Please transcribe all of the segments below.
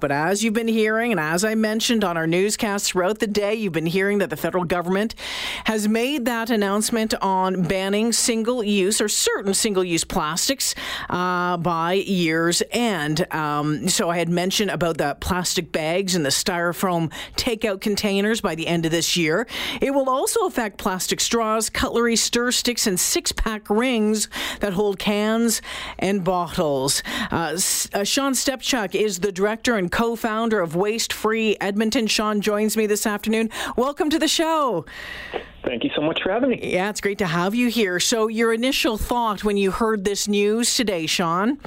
But as you've been hearing, and as I mentioned on our newscast throughout the day, you've been hearing that the federal government has made that announcement on banning single use or certain single use plastics uh, by year's end. Um, so I had mentioned about the plastic bags and the styrofoam takeout containers by the end of this year. It will also affect plastic straws, cutlery, stir sticks, and six pack rings that hold cans and bottles. Uh, uh, Sean Stepchuk is the director and and co founder of Waste Free Edmonton. Sean joins me this afternoon. Welcome to the show. Thank you so much for having me. Yeah, it's great to have you here. So, your initial thought when you heard this news today, Sean?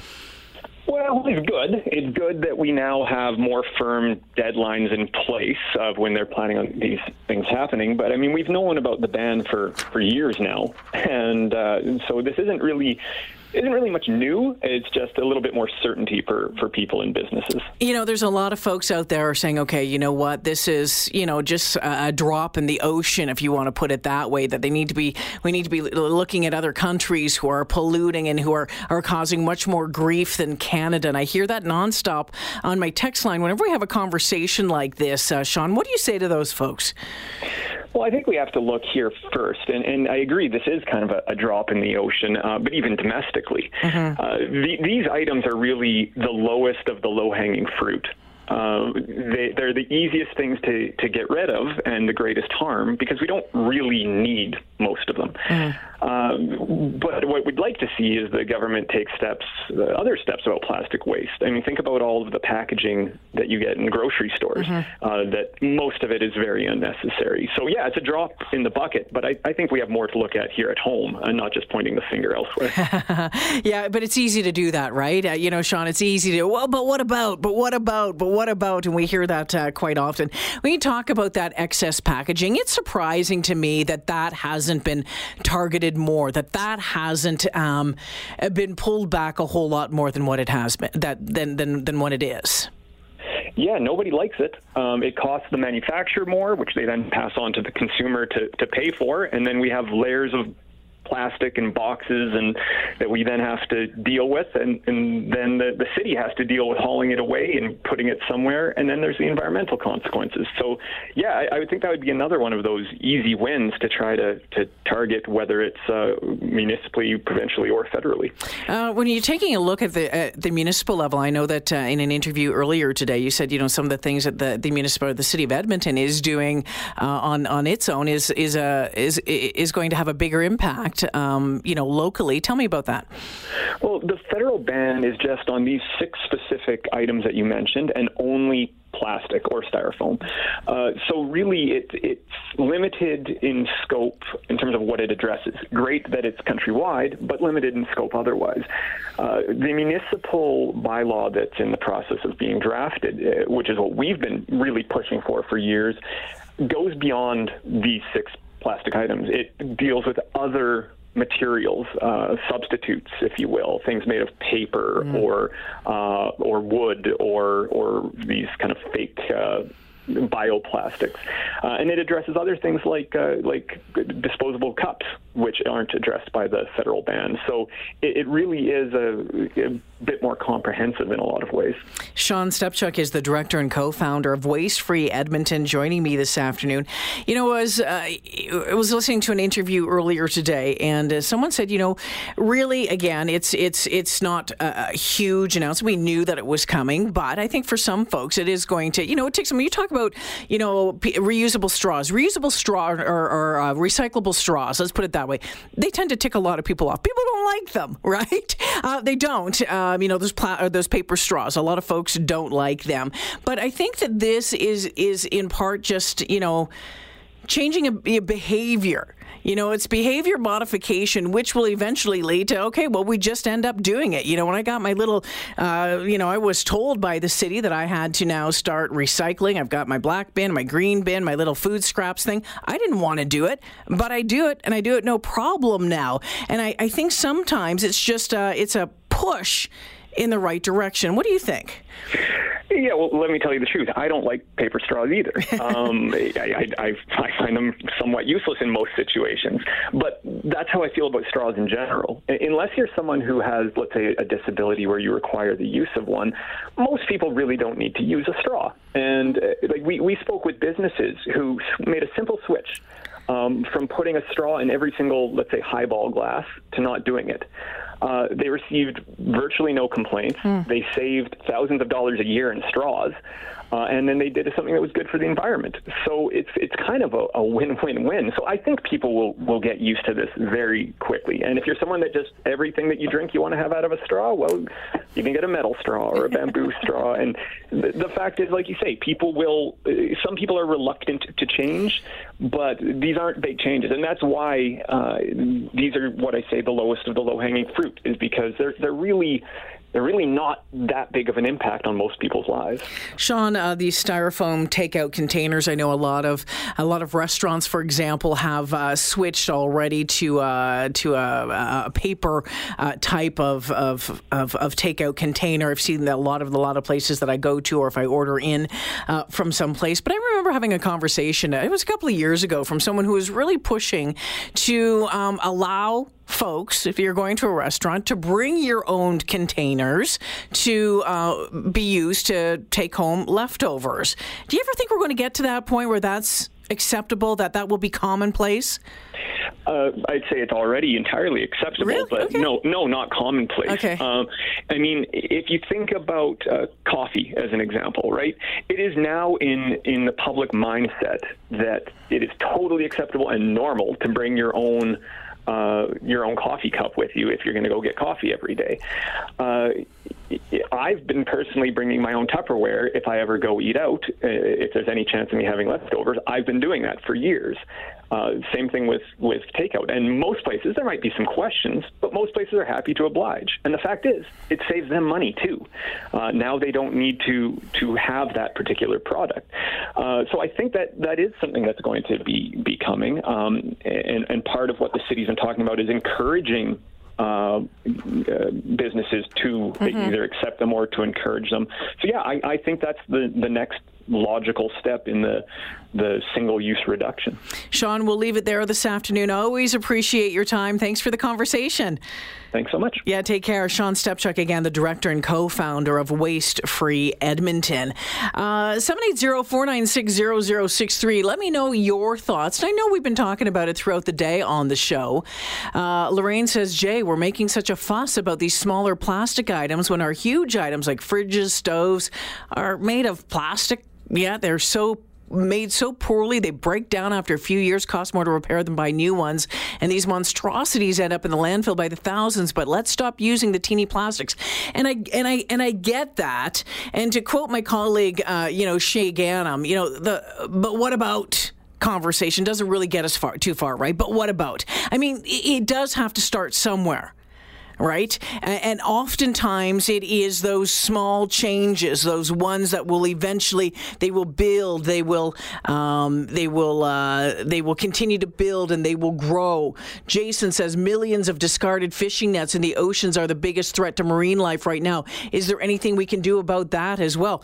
Well, it's good. It's good that we now have more firm deadlines in place of when they're planning on these things happening. But I mean, we've known about the ban for, for years now. And uh, so this isn't really isn't really much new. It's just a little bit more certainty for, for people and businesses. You know, there's a lot of folks out there saying, okay, you know what, this is, you know, just a drop in the ocean, if you want to put it that way, that they need to be, we need to be looking at other countries who are polluting and who are, are causing much more grief than Canada. And I hear that nonstop on my text line. Whenever we have a conversation like this, uh, Sean, what do you say to those folks? Well, I think we have to look here first, and, and I agree this is kind of a, a drop in the ocean, uh, but even domestically, mm-hmm. uh, the, these items are really the lowest of the low hanging fruit. Uh, they, they're the easiest things to, to get rid of and the greatest harm because we don't really need most of them. Mm. Um, but what we'd like to see is the government take steps, uh, other steps about plastic waste. I mean, think about all of the packaging that you get in grocery stores. Mm-hmm. Uh, that most of it is very unnecessary. So yeah, it's a drop in the bucket, but I, I think we have more to look at here at home and not just pointing the finger elsewhere. yeah, but it's easy to do that, right? Uh, you know, Sean, it's easy to. Well, but what about? But what about? But what about? And we hear that uh, quite often. When you talk about that excess packaging, it's surprising to me that that hasn't been targeted more, that that hasn't um, been pulled back a whole lot more than what it has been, that than than than what it is. Yeah, nobody likes it. Um, it costs the manufacturer more, which they then pass on to the consumer to, to pay for, and then we have layers of plastic and boxes and that we then have to deal with. And, and then the, the city has to deal with hauling it away and putting it somewhere. And then there's the environmental consequences. So yeah I, I would think that would be another one of those easy wins to try to, to target whether it's uh, municipally provincially or federally. Uh, when you're taking a look at the at the municipal level I know that uh, in an interview earlier today you said you know some of the things that the, the municipal the city of Edmonton is doing uh, on on its own is is a is is going to have a bigger impact um, you know, locally. Tell me about that. Well, the federal ban is just on these six specific items that you mentioned, and only plastic or styrofoam. Uh, so really, it, it's limited in scope in terms of what it addresses. Great that it's countrywide, but limited in scope otherwise. Uh, the municipal bylaw that's in the process of being drafted, uh, which is what we've been really pushing for for years, goes beyond these six plastic items. It deals with other materials, uh, substitutes, if you will, things made of paper mm. or uh, or wood or or these kind of fake. Uh, bioplastics, uh, and it addresses other things like uh, like disposable cups, which aren't addressed by the federal ban. So it, it really is a, a, bit more comprehensive in a lot of ways. Sean Stepchuk is the director and co-founder of Waste Free Edmonton, joining me this afternoon. You know, I was uh, I was listening to an interview earlier today, and uh, someone said, you know, really, again, it's it's it's not a, huge announcement. We knew that it was coming, but I think for some folks, it is going to. You know, it takes. When you talk about you know p- reusable straws, reusable straw or, or uh, recyclable straws. Let's put it that way. They tend to tick a lot of people off. People don't like them, right? Uh, they don't. Um, you know, those pla- those paper straws. A lot of folks don't like them. But I think that this is is in part just you know changing a, a behavior you know, it's behavior modification, which will eventually lead to, okay, well, we just end up doing it. You know, when I got my little, uh, you know, I was told by the city that I had to now start recycling. I've got my black bin, my green bin, my little food scraps thing. I didn't want to do it, but I do it and I do it no problem now. And I, I think sometimes it's just, uh, it's a push in the right direction. What do you think? Yeah, well, let me tell you the truth. I don't like paper straws either. Um, I, I, I, find them somewhat useless in most situations. But that's how I feel about straws in general. Unless you're someone who has, let's say, a disability where you require the use of one, most people really don't need to use a straw. And uh, like we, we spoke with businesses who made a simple switch um, from putting a straw in every single, let's say, highball glass to not doing it. Uh, they received virtually no complaints. Hmm. They saved thousands of dollars a year in straws. Uh, and then they did something that was good for the environment. So it's it's kind of a, a win-win-win. So I think people will will get used to this very quickly. And if you're someone that just everything that you drink you want to have out of a straw, well, you can get a metal straw or a bamboo straw. And the, the fact is, like you say, people will. Uh, some people are reluctant to change, but these aren't big changes, and that's why uh, these are what I say the lowest of the low-hanging fruit is because they're they're really they're really not that big of an impact on most people's lives. Sean, uh, these styrofoam takeout containers. I know a lot of a lot of restaurants, for example, have uh, switched already to uh, to a, a paper uh, type of, of, of of takeout container. I've seen that a lot of a lot of places that I go to, or if I order in uh, from some place. But I remember having a conversation. It was a couple of years ago from someone who was really pushing to um, allow folks, if you're going to a restaurant, to bring your own containers to uh, be used to take home leftovers. Do you ever think we're going to get to that point where that's acceptable, that that will be commonplace? Uh, I'd say it's already entirely acceptable, really? but okay. no, no, not commonplace. Okay. Um, I mean, if you think about uh, coffee as an example, right? It is now in in the public mindset that it is totally acceptable and normal to bring your own uh, your own coffee cup with you if you're going to go get coffee every day. Uh, I've been personally bringing my own Tupperware if I ever go eat out. Uh, if there's any chance of me having leftovers, I've been doing that for years. Uh, same thing with with takeout. And most places there might be some questions, but most places are happy to oblige. And the fact is, it saves them money too. Uh, now they don't need to to have that particular product. Uh, so I think that that is something that's going to be be coming. Um, and and part of what the city's been talking about is encouraging uh, businesses to mm-hmm. either accept them or to encourage them. So yeah, I, I think that's the the next logical step in the the single use reduction. Sean, we'll leave it there this afternoon. always appreciate your time. Thanks for the conversation. Thanks so much. Yeah, take care. Sean Stepchuk, again, the director and co founder of Waste Free Edmonton. Uh, 780 496 0063. Let me know your thoughts. I know we've been talking about it throughout the day on the show. Uh, Lorraine says, Jay, we're making such a fuss about these smaller plastic items when our huge items like fridges, stoves are made of plastic yeah, they're so made so poorly they break down after a few years cost more to repair than buy new ones. And these monstrosities end up in the landfill by the thousands. But let's stop using the teeny plastics. And i and i and i get that. And to quote my colleague uh, you know Shaye Ganam, you know the but what about conversation? Doesn't really get us far too far right? But what about? I mean it does have to start somewhere right? And oftentimes it is those small changes, those ones that will eventually they will build, they will um, they will uh, they will continue to build and they will grow. Jason says millions of discarded fishing nets in the oceans are the biggest threat to marine life right now. Is there anything we can do about that as well?